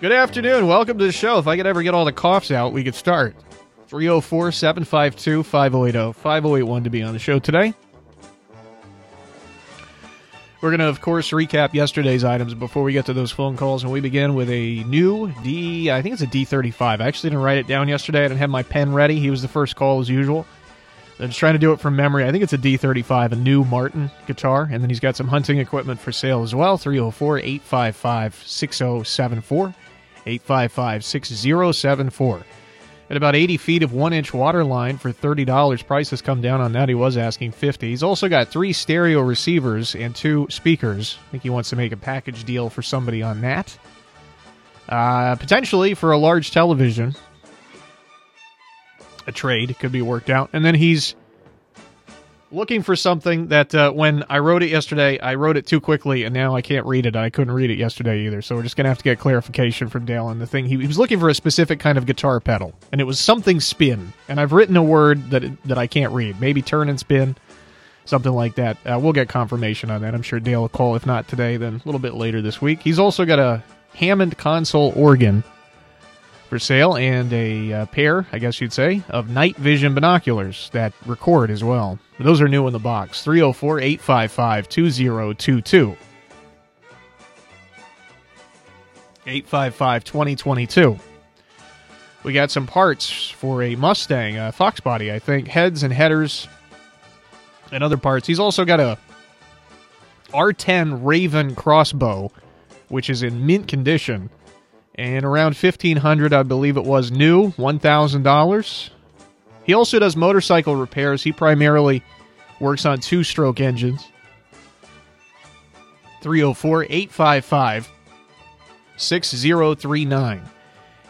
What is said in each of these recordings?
Good afternoon. Welcome to the show. If I could ever get all the coughs out, we could start. 304 752 5080 5081 to be on the show today. We're going to, of course, recap yesterday's items before we get to those phone calls, and we begin with a new D. I think it's a D35. I actually didn't write it down yesterday. I didn't have my pen ready. He was the first call as usual. I'm just trying to do it from memory. I think it's a D35, a new Martin guitar, and then he's got some hunting equipment for sale as well. 304 855 6074. 855 6074. At about 80 feet of one inch water line for $30. Price has come down on that. He was asking 50 He's also got three stereo receivers and two speakers. I think he wants to make a package deal for somebody on that. Uh, potentially for a large television. A trade could be worked out. And then he's looking for something that uh, when I wrote it yesterday, I wrote it too quickly, and now I can't read it. I couldn't read it yesterday either, so we're just gonna have to get clarification from Dale on the thing. He, he was looking for a specific kind of guitar pedal, and it was something spin. And I've written a word that that I can't read. Maybe turn and spin, something like that. Uh, we'll get confirmation on that. I'm sure Dale will call if not today, then a little bit later this week. He's also got a Hammond console organ for sale and a uh, pair, I guess you'd say, of night vision binoculars that record as well. Those are new in the box. 304 855 2022. 855 2022. We got some parts for a Mustang, a Fox body, I think, heads and headers and other parts. He's also got a R10 Ravin crossbow, which is in mint condition and around 1500 I believe it was new, $1,000. He also does motorcycle repairs. He primarily works on two-stroke engines. 304-855 6039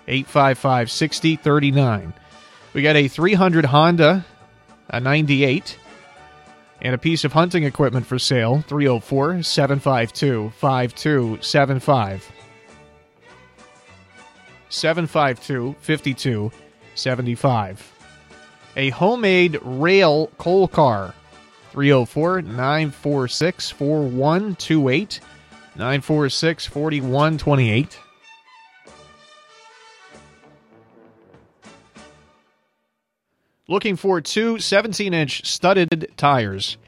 855 6039. We got a 300 Honda, a 98, and a piece of hunting equipment for sale. 304 752 5275. 752 5275. A homemade rail coal car. 304 946 4128. 946 4128. Looking for two 17 inch studded tires.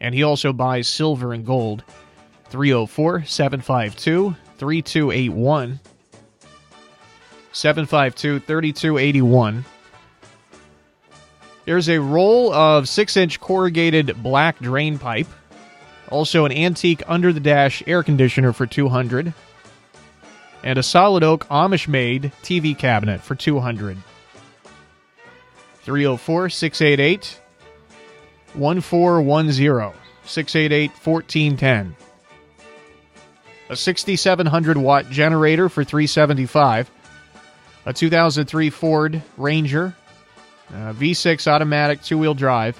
And he also buys silver and gold. 304 752 3281. 752 3281. There's a roll of 6 inch corrugated black drain pipe. Also, an antique under the dash air conditioner for 200 And a solid oak Amish made TV cabinet for 200 304 688 1410. 688 1410. A 6700 watt generator for 375 a 2003 Ford Ranger, uh, V6 automatic two wheel drive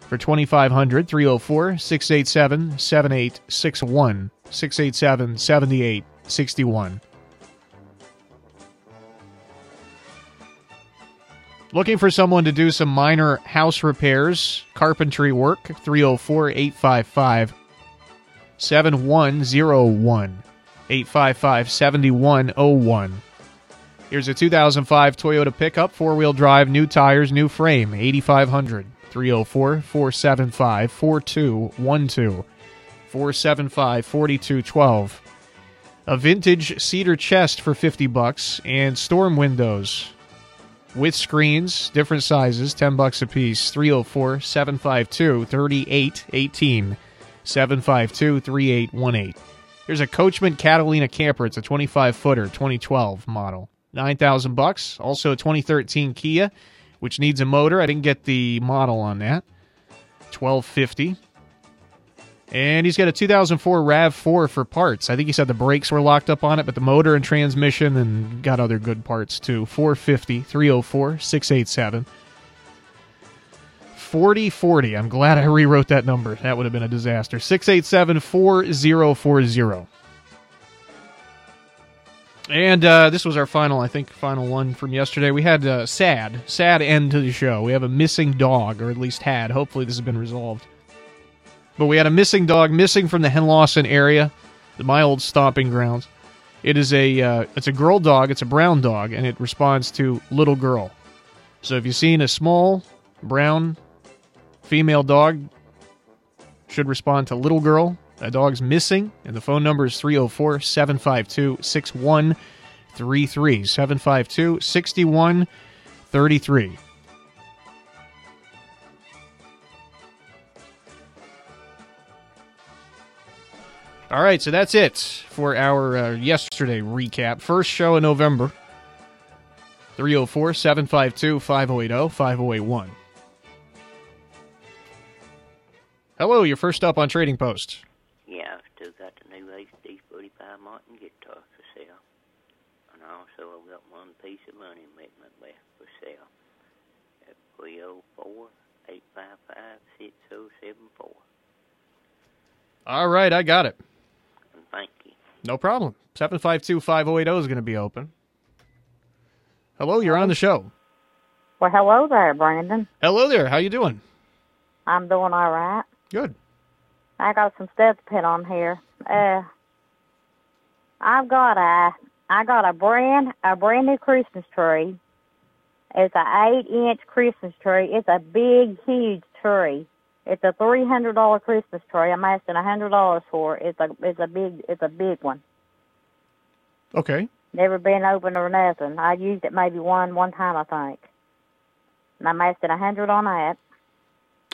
for 2500 304 687 7861 687 7861. Looking for someone to do some minor house repairs, carpentry work, 304 855 7101 855 7101. Here's a 2005 Toyota pickup, four wheel drive, new tires, new frame, 8500 304 475 4212 475 4212. A vintage cedar chest for 50 bucks and storm windows with screens, different sizes, 10 bucks a piece. 304 752 3818. 752 3818. Here's a Coachmen Catalina camper. It's a 25 footer, 2012 model. 9000 bucks. Also a 2013 Kia, which needs a motor. I didn't get the model on that. 1250. And he's got a 2004 RAV4 for parts. I think he said the brakes were locked up on it, but the motor and transmission and got other good parts too. 450 304 687 4040. I'm glad I rewrote that number. That would have been a disaster. 687 4040. And uh, this was our final, I think, final one from yesterday. We had a sad, sad end to the show. We have a missing dog, or at least had. Hopefully, this has been resolved. But we had a missing dog, missing from the Henlawson area, my old stomping grounds. It is a uh, it's a girl dog. It's a brown dog, and it responds to little girl. So if you've seen a small brown female dog, should respond to little girl. That dog's missing, and the phone number is 304 752 6133. 752 6133. All right, so that's it for our uh, yesterday recap. First show in November 304 752 5080 5081. Hello, you're first up on Trading Post. Yeah, I've still got the new HD 45 Martin guitar for sale. And also, I've got one piece of money equipment left for sale at 304 855 6074. All right, I got it. Thank you. No problem. 752 5080 is going to be open. Hello, you're on the show. Well, hello there, Brandon. Hello there. How you doing? I'm doing all right. Good. I got some stuff to put on here. Uh, I've got a, I got a brand, a brand new Christmas tree. It's a eight inch Christmas tree. It's a big, huge tree. It's a three hundred dollar Christmas tree. I'm asking a hundred dollars for it. It's a it's a big it's a big one. Okay. Never been opened or nothing. I used it maybe one one time I think. And I'm asking a hundred on that.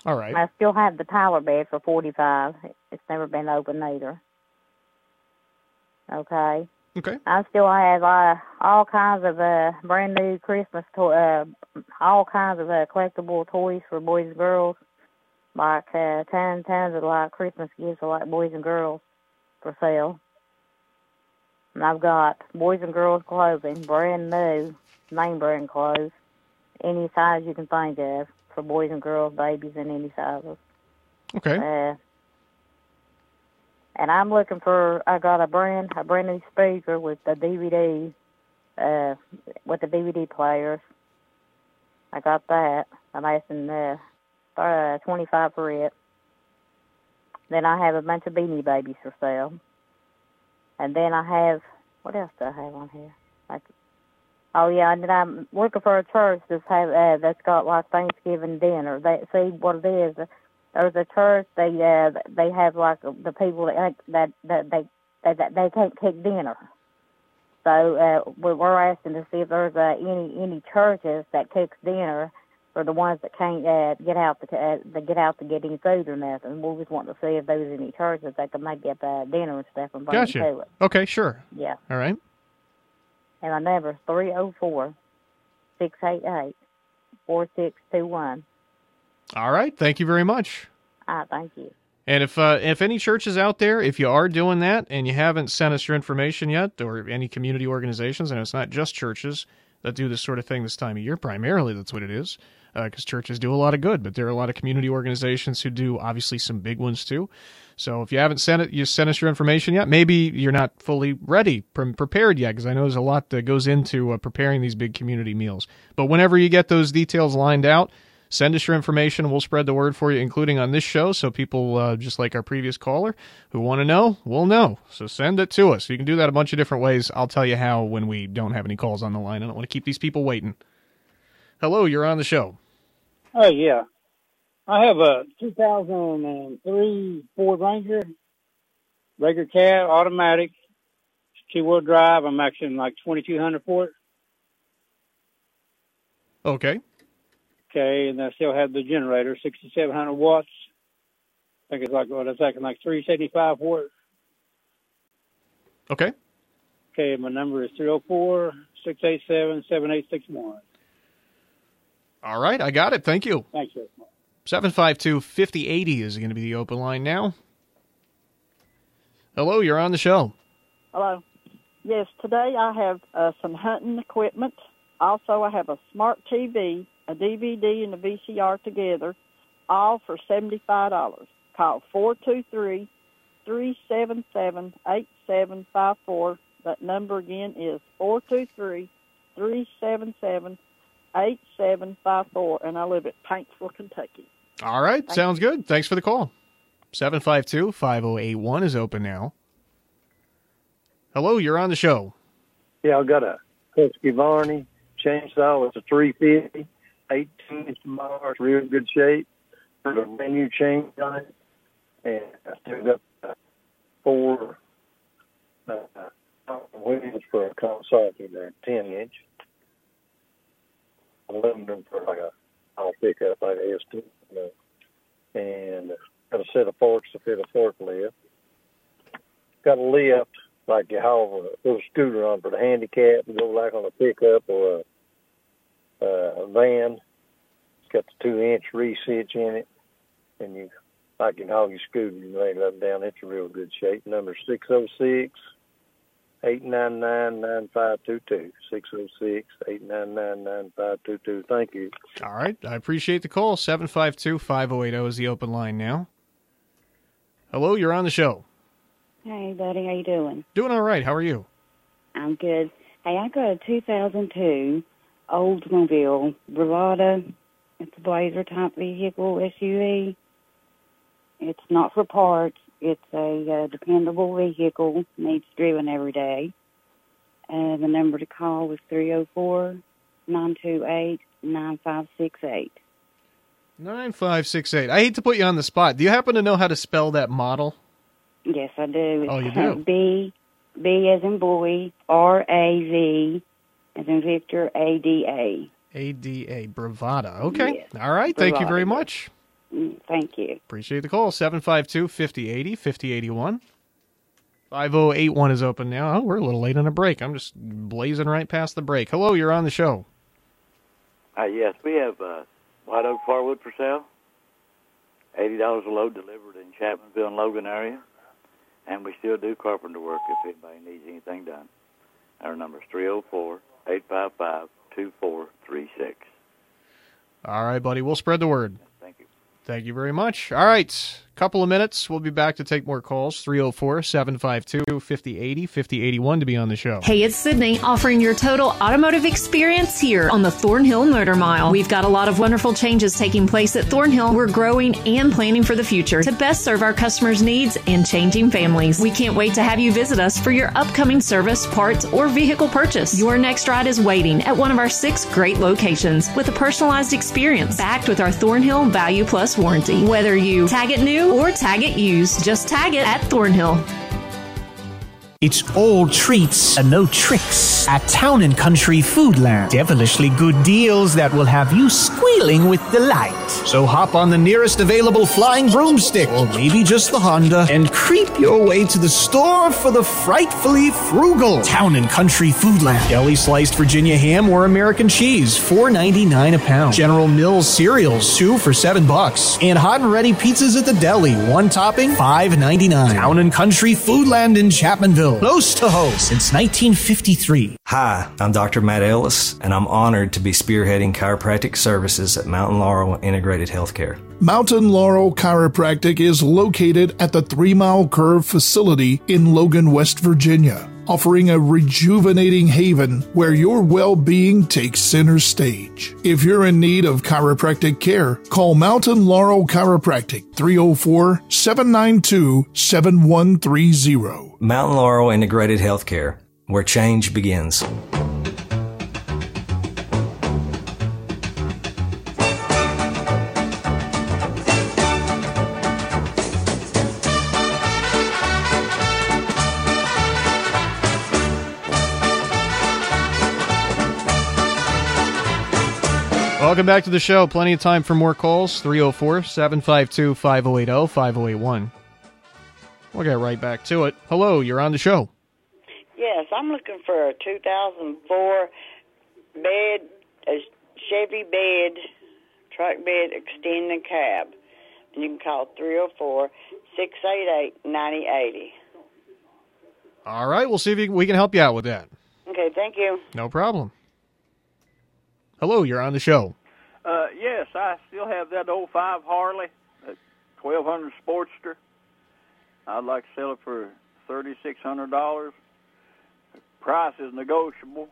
All right. I still have the Tyler bed for forty five. It's never been opened either. Okay. Okay. I still have uh, all kinds of uh, brand new Christmas to- uh, all kinds of uh, collectible toys for boys and girls like uh, tons, tons of like Christmas gifts for like boys and girls for sale. And I've got boys and girls clothing, brand new, name brand clothes, any size you can think of for boys and girls, babies, in any sizes. Okay. Uh, and I'm looking for. I got a brand a brand new speaker with the DVD, uh, with the DVD players. I got that. I'm asking uh, uh, 25 for it. Then I have a bunch of beanie babies for sale. And then I have, what else do I have on here? Like, oh yeah, and then I'm looking for a church that's have uh, that's got like Thanksgiving dinner. They see what it is. There's a church they uh, they have like the people that that that they that, that they can't cook dinner. So uh, we're we're asking to see if there's uh, any any churches that cooks dinner for the ones that can't uh, get out to uh, to get out to get any food or nothing. We just want to see if there's any churches that could make up uh, dinner and stuff and bring Gotcha. it to it. Okay, sure. Yeah, All right. And my number is three zero four six eight eight four six two one. All right. Thank you very much. Ah, thank you. And if uh, if any churches out there, if you are doing that and you haven't sent us your information yet, or any community organizations, and it's not just churches that do this sort of thing this time of year, primarily that's what it is, because churches do a lot of good, but there are a lot of community organizations who do obviously some big ones too. So if you haven't sent it, you sent us your information yet. Maybe you're not fully ready, pre- prepared yet, because I know there's a lot that goes into uh, preparing these big community meals. But whenever you get those details lined out, send us your information. We'll spread the word for you, including on this show. So people, uh, just like our previous caller, who want to know, will know. So send it to us. You can do that a bunch of different ways. I'll tell you how when we don't have any calls on the line. I don't want to keep these people waiting. Hello, you're on the show. Oh yeah, I have a 2003 Ford Ranger, regular cab, automatic, two wheel drive. I'm actually like 2200 for it. Okay. Okay, and I still have the generator, 6,700 watts. I think it's like what it's like like 375 watt. Okay. Okay, my number is 304 687 7861. All right, I got it. Thank you. Thank you. 752 5080 is going to be the open line now. Hello, you're on the show. Hello. Yes, today I have uh, some hunting equipment. Also, I have a smart TV, a DVD, and a VCR together, all for seventy-five dollars. Call four two three three seven seven eight seven five four. That number again is four two three three seven seven eight seven five four, and I live at Paintsville, Kentucky. All right, sounds good. Thanks for the call. 752 5081 is open now. Hello, you're on the show. Yeah, I've got a Husqvarna chainsaw. It's a 350, 18 inch bar. It's real good shape. Put a brand new chain on it. And I stood up uh, four uh, wheels for a Kawasaki there, 10 inch. 11 of them for like a all pickup like a S2. You know. And got a set of forks to fit a forklift. Got a lift like you haul a little scooter on for the handicap and go like on a pickup or a, a van. It's got the two inch reach hitch in it, and you like you can haul your scooter and lay it up down. It's a real good shape. Number six oh six eight nine nine nine five two two. Six oh six eight nine nine nine five two two. Thank you. All right, I appreciate the call. 752 5080 is the open line now. Hello, you're on the show. Hey, buddy, how you doing? Doing all right. How are you? I'm good. Hey, I got a 2002 Oldsmobile Bravada. It's a Blazer type vehicle SUV. It's not for parts. It's a uh, dependable vehicle. Needs driven every day. And the number to call is 304 928 9568. 9568. I hate to put you on the spot. Do you happen to know how to spell that model? Yes, I do. Oh, you do? B, B as in boy, R A V as in Victor, A D A. A D A, Bravada. Okay. Yes. All right. Thank you very much. Mm, Thank you. Appreciate the call. 752 5080 5081. 5081 is open now. Oh, we're a little late on a break. I'm just blazing right past the break. Hello, you're on the show. Uh, yes, we have uh, white oak firewood for sale. Eighty dollars a load delivered in Chapmanville and Logan area, and we still do carpenter work if anybody needs anything done. Our number is three zero four eight five five two four three six. All right, buddy. We'll spread the word. Thank you. Very much. All right. Couple of minutes. We'll be back to take more calls. 304 752 5080 5081 to be on the show. Hey, it's Sydney offering your total automotive experience here on the Thornhill Motor Mile. We've got a lot of wonderful changes taking place at Thornhill. We're growing and planning for the future to best serve our customers' needs and changing families. We can't wait to have you visit us for your upcoming service, parts, or vehicle purchase. Your next ride is waiting at one of our six great locations with a personalized experience backed with our Thornhill Value Plus warranty. Whether you tag it new or tag it used, just tag it at Thornhill. It's all treats and no tricks at Town and Country Foodland. Devilishly good deals that will have you squealing with delight. So hop on the nearest available flying broomstick, or maybe just the Honda, and creep your way to the store for the frightfully frugal Town and Country Foodland. Deli sliced Virginia ham or American cheese, $4.99 a pound. General Mills cereals, two for seven bucks. And hot and ready pizzas at the deli, one topping, $5.99. Town and Country Foodland in Chapmanville. Close to home since 1953. Hi, I'm Dr. Matt Ellis, and I'm honored to be spearheading chiropractic services at Mountain Laurel Integrated Healthcare. Mountain Laurel Chiropractic is located at the Three Mile Curve facility in Logan, West Virginia, offering a rejuvenating haven where your well being takes center stage. If you're in need of chiropractic care, call Mountain Laurel Chiropractic 304 792 7130. Mountain Laurel Integrated Healthcare, where change begins. Welcome back to the show. Plenty of time for more calls. 304 752 5080 5081. We'll get right back to it. Hello, you're on the show. Yes, I'm looking for a 2004 bed, a Chevy bed, truck bed, extending cab. And you can call 304 688 9080. All right, we'll see if we can help you out with that. Okay, thank you. No problem. Hello, you're on the show. Uh, yes, I still have that old five Harley, that 1200 Sportster. I'd like to sell it for $3,600. Price is negotiable.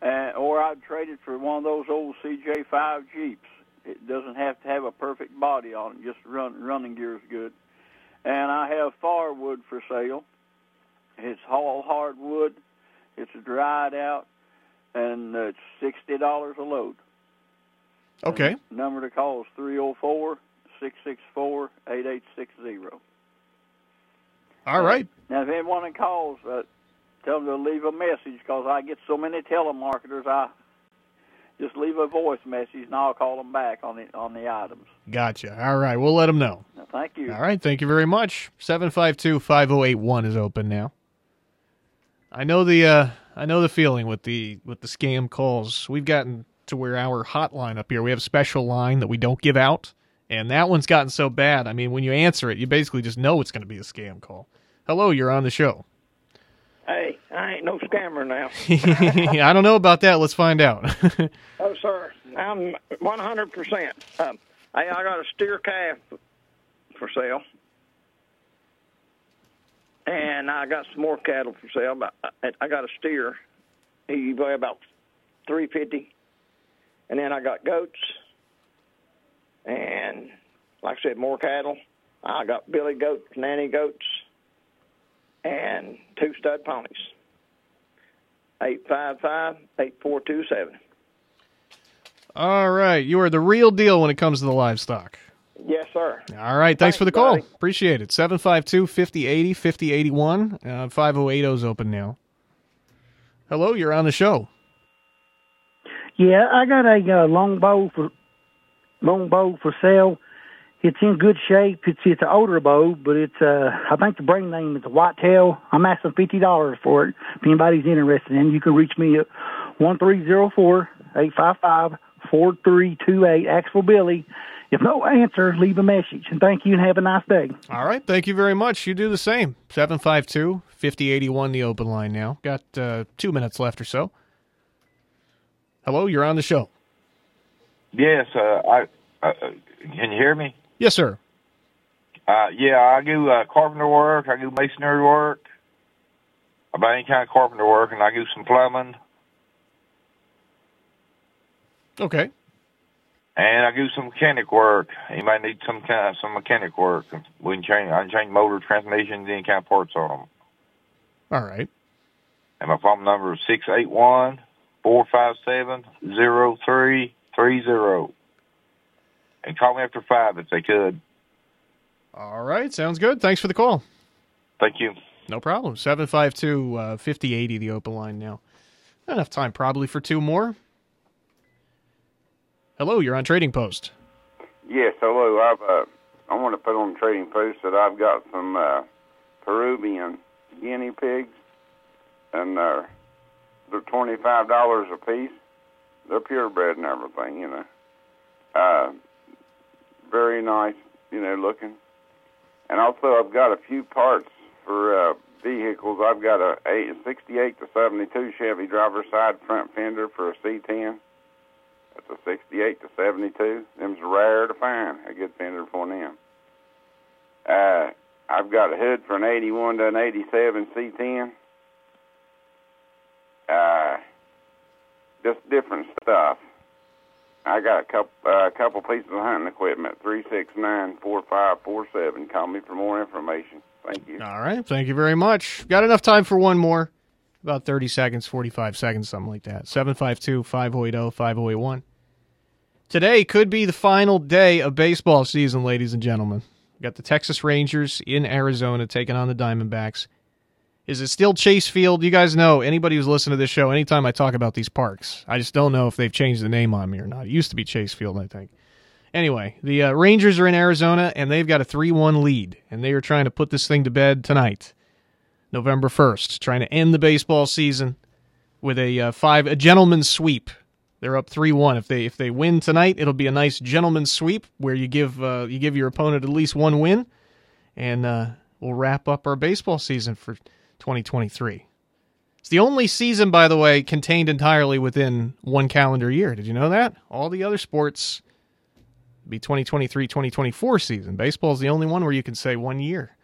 Uh, or I'd trade it for one of those old CJ5 Jeeps. It doesn't have to have a perfect body on it, just run, running gear is good. And I have firewood for sale. It's all hardwood. It's dried out, and it's sixty dollars a load. Okay. Number to call is three zero four six six four eight eight six zero. All right. Now, if anyone calls, uh, tell them to leave a message because I get so many telemarketers. I just leave a voice message and I'll call them back on the on the items. Gotcha. All right, we'll let them know. Now, thank you. All right, thank you very much. 752 5081 is open now. I know the uh, I know the feeling with the with the scam calls. We've gotten to where our hotline up here, we have a special line that we don't give out, and that one's gotten so bad. I mean, when you answer it, you basically just know it's going to be a scam call. Hello, you're on the show. Hey, I ain't no scammer now. I don't know about that. Let's find out. oh, sir, I'm 100%. Um, hey, I got a steer calf for sale. And I got some more cattle for sale. But I- I got a steer. He weigh about 350. And then I got goats. And like I said, more cattle. I got billy goats, nanny goats, and two stud ponies. Eight five five eight four two seven. All right, you are the real deal when it comes to the livestock. Yes, sir. All right, thanks, for the call. buddy. Appreciate it. 752 5080 5081. Uh, 5080 is open now. Hello, you're on the show. Yeah, I got a uh, longbow for longbow for sale. It's in good shape. It's it's an older bow, but it's uh I think the brand name is Whitetail. I'm asking fifty dollars for it. If anybody's interested in, you can reach me at one three zero four eight five five four three two eight. For Billy. If no answer, leave a message. And thank you and have a nice day. All right, thank you very much. You do the same. 752 5081, the open line now. Got uh, two minutes left or so. Hello, you're on the show. Yes, uh, I uh, can you hear me? Yes, sir. Uh, yeah, I do uh, carpenter work. I do masonry work. About any kind of carpenter work, and I do some plumbing, Okay. and I do some mechanic work. You might need some kind of some mechanic work. We can change. I can change motor, transmissions, any kind of parts on them. All right. And my phone number is six eight one four five seven zero three three zero. And call me after five if they could. All right, sounds good. Thanks for the call. Thank you. No problem. 752 uh, 5080, the open line now. Not enough time probably for two more. Hello, you're on Trading Post. Yes, hello. I've uh, I want to put on trading post that I've got some uh, Peruvian guinea pigs, and uh, they're twenty five dollars a piece. They're purebred and everything, you know. Uh, very nice, you know, looking. And also, I've got a few parts for uh, vehicles. I've got a eight, 68 to 72 Chevy driver's side front fender for a C10. That's a 68 to 72. Them's rare to find a good fender for them. Uh, I've got a hood for an 81 to an 87 C10. Uh, just different stuff. I got a couple uh, couple pieces of hunting equipment. Three six nine four five four seven. Call me for more information. Thank you. All right, thank you very much. Got enough time for one more. About 30 seconds, 45 seconds, something like that. 752 580 5081. Today could be the final day of baseball season, ladies and gentlemen. We got the Texas Rangers in Arizona taking on the Diamondbacks. Is it still Chase Field? You guys know anybody who's listened to this show. Anytime I talk about these parks, I just don't know if they've changed the name on me or not. It used to be Chase Field, I think. Anyway, the uh, Rangers are in Arizona and they've got a 3 1 lead, and they are trying to put this thing to bed tonight, November 1st, trying to end the baseball season with a uh, five a gentleman's sweep. They're up 3-1. If they if they win tonight, it'll be a nice gentleman's sweep where you give uh, you give your opponent at least one win and uh, we'll wrap up our baseball season for 2023. It's the only season by the way contained entirely within one calendar year. Did you know that? All the other sports be 2023-2024 season. Baseball's the only one where you can say one year.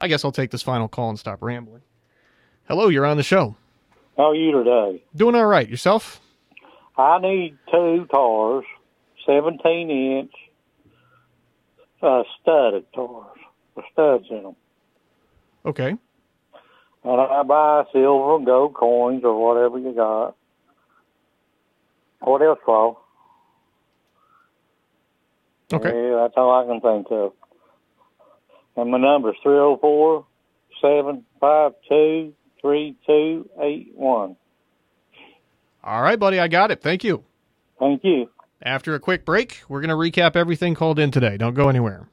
I guess I'll take this final call and stop rambling. Hello, you're on the show. How are you today? Doing all right. Yourself? I need two tars, 17 inch, uh, studded tars, with studs in them. Okay. And I buy silver and gold coins or whatever you got. What else, Paul? Okay. Yeah, that's all I can think of. And my number's 304 752 3281. All right, buddy, I got it. Thank you. Thank you. After a quick break, we're going to recap everything called in today. Don't go anywhere.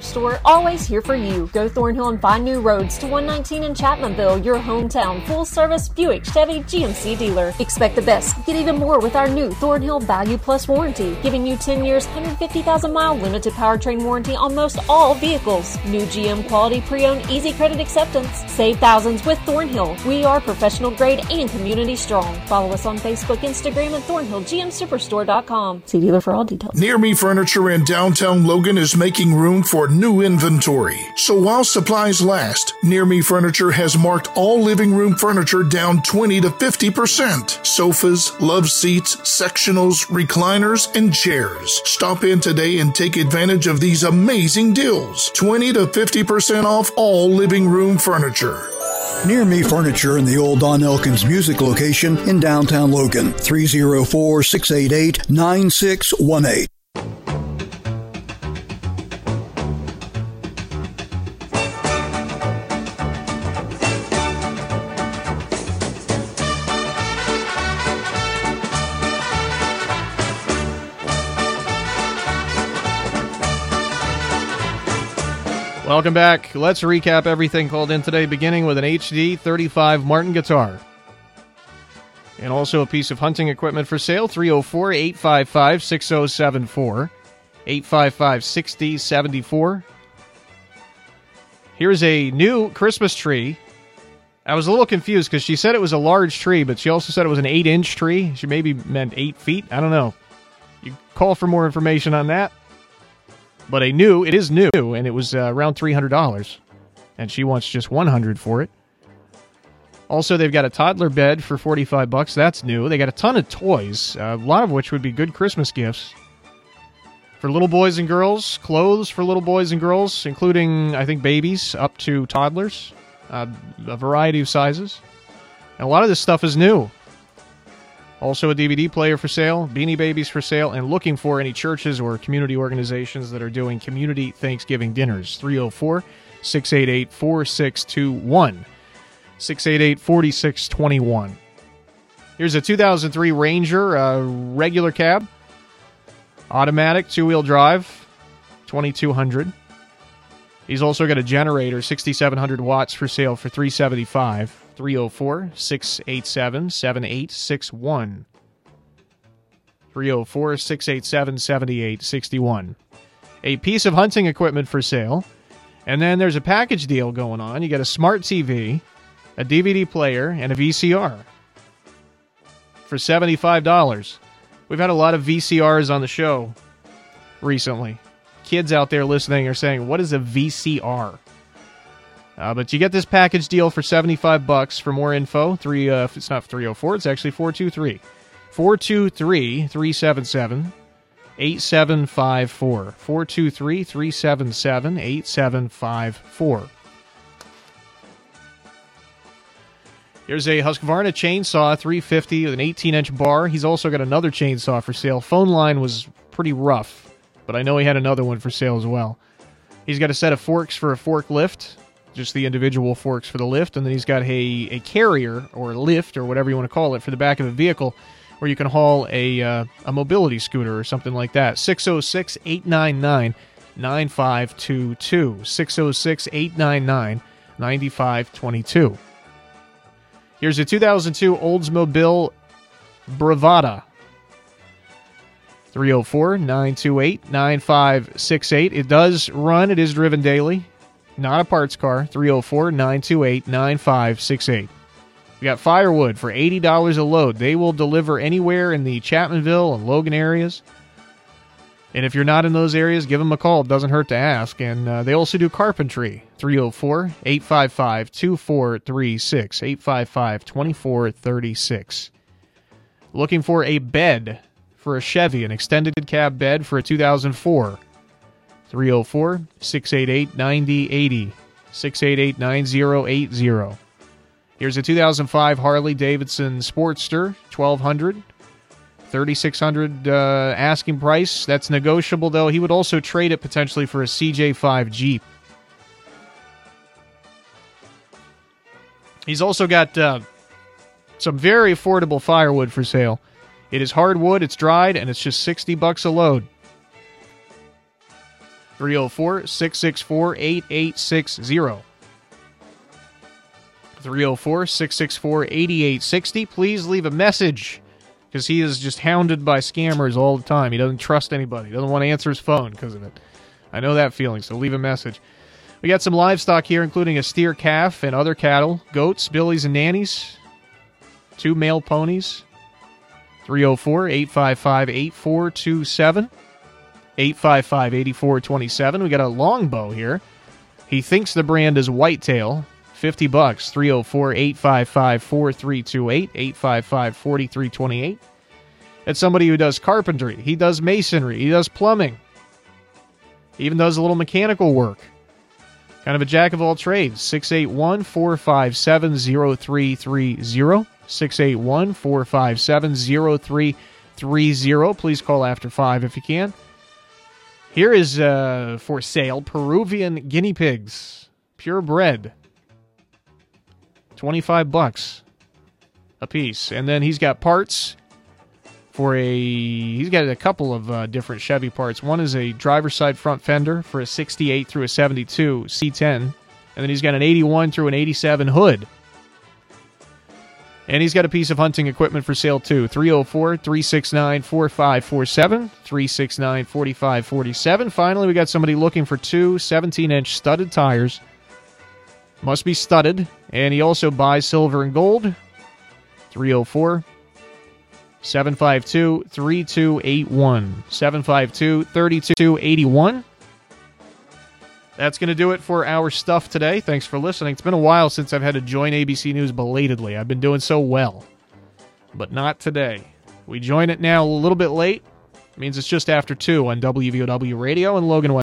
Store always here for you. Go Thornhill and find new roads to 119 in Chapmanville, your hometown full service Buick Chevy GMC dealer. Expect the best. Get even more with our new Thornhill Value Plus warranty, giving you 10 years, 150,000 mile limited powertrain warranty on most all vehicles. New GM quality pre-owned easy credit acceptance. Save thousands with Thornhill. We are professional grade and community strong. Follow us on Facebook, Instagram, and ThornhillGMSuperstore.com. See dealer for all details. Near Me Furniture in downtown Logan is making room for new inventory. So while supplies last, Near Me Furniture has marked all living room furniture down 20 to 50%. Sofas, love seats, sectionals, recliners, and chairs. Stop in today and take advantage of these amazing deals. 20 to 50% off all living room furniture. Near Me Furniture in the old Don Elkins Music location in downtown Logan. 304 688 9618. Welcome back. Let's recap everything called in today, beginning with an HD 35 Martin guitar. And also a piece of hunting equipment for sale 304 855 6074. 855 6074. Here's a new Christmas tree. I was a little confused because she said it was a large tree, but she also said it was an 8 inch tree. She maybe meant 8 feet. I don't know. You call for more information on that. But a new, it is new, and it was uh, around $300. And she wants just 100 for it. Also, they've got a toddler bed for 45 bucks. That's new. They got a ton of toys, uh, a lot of which would be good Christmas gifts. For little boys and girls, clothes for little boys and girls, including, I think, babies up to toddlers, uh, a variety of sizes. And a lot of this stuff is new. Also, a DVD player for sale, Beanie Babies for sale, and looking for any churches or community organizations that are doing community Thanksgiving dinners. 304 688 4621. 688 4621. Here's a 2003 Ranger regular cab, automatic, two wheel drive, 2200. He's also got a generator, 6700 watts for sale for 375. 304 687 7861. 304 687 7861. A piece of hunting equipment for sale. And then there's a package deal going on. You get a smart TV, a DVD player, and a VCR for $75. We've had a lot of VCRs on the show recently. Kids out there listening are saying, What is a VCR? Uh, but you get this package deal for 75 bucks. For more info, three uh, it's not 304, it's actually 423. 423 377 8754. 423 377 8754. Here's a Husqvarna chainsaw 350 with an 18 inch bar. He's also got another chainsaw for sale. Phone line was pretty rough, but I know he had another one for sale as well. He's got a set of forks for a forklift just the individual forks for the lift, and then he's got a, a carrier or lift or whatever you want to call it for the back of the vehicle where you can haul a, uh, a mobility scooter or something like that. 606 899 9522. 606 899 9522. Here's a 2002 Oldsmobile Bravada. 304 928 9568. It does run, it is driven daily. Not a parts car. 304 928 9568. We got firewood for $80 a load. They will deliver anywhere in the Chapmanville and Logan areas. And if you're not in those areas, give them a call. It doesn't hurt to ask. And uh, they also do carpentry. 304 855 2436. 855 2436. Looking for a bed for a Chevy, an extended cab bed for a 2004. 304 688 9080. 688 9080. Here's a 2005 Harley Davidson Sportster, 1200 3600 uh, asking price. That's negotiable, though. He would also trade it potentially for a CJ5 Jeep. He's also got uh, some very affordable firewood for sale. It is hardwood, it's dried, and it's just 60 bucks a load. 304 664 8860. 304 664 8860. Please leave a message because he is just hounded by scammers all the time. He doesn't trust anybody, he doesn't want to answer his phone because of it. I know that feeling, so leave a message. We got some livestock here, including a steer calf and other cattle, goats, billies, and nannies, two male ponies. 304 855 8427. 855 8427. We got a longbow here. He thinks the brand is Whitetail. 50 bucks. 304 855 4328. 855 4328. That's somebody who does carpentry. He does masonry. He does plumbing. He even does a little mechanical work. Kind of a jack of all trades. 681 457 0330. 681 457 0330. Please call after 5 if you can. Here is uh, for sale Peruvian guinea pigs, purebred. 25 bucks a piece. And then he's got parts for a he's got a couple of uh, different Chevy parts. One is a driver's side front fender for a 68 through a 72 C10, and then he's got an 81 through an 87 hood. And he's got a piece of hunting equipment for sale too. 304 369 4547, 369 4547. Finally, we got somebody looking for two 17 inch studded tires. Must be studded. And he also buys silver and gold. 304 752 3281. 752 3281. That's going to do it for our stuff today. Thanks for listening. It's been a while since I've had to join ABC News belatedly. I've been doing so well, but not today. We join it now a little bit late. It means it's just after 2 on WVOW Radio and Logan.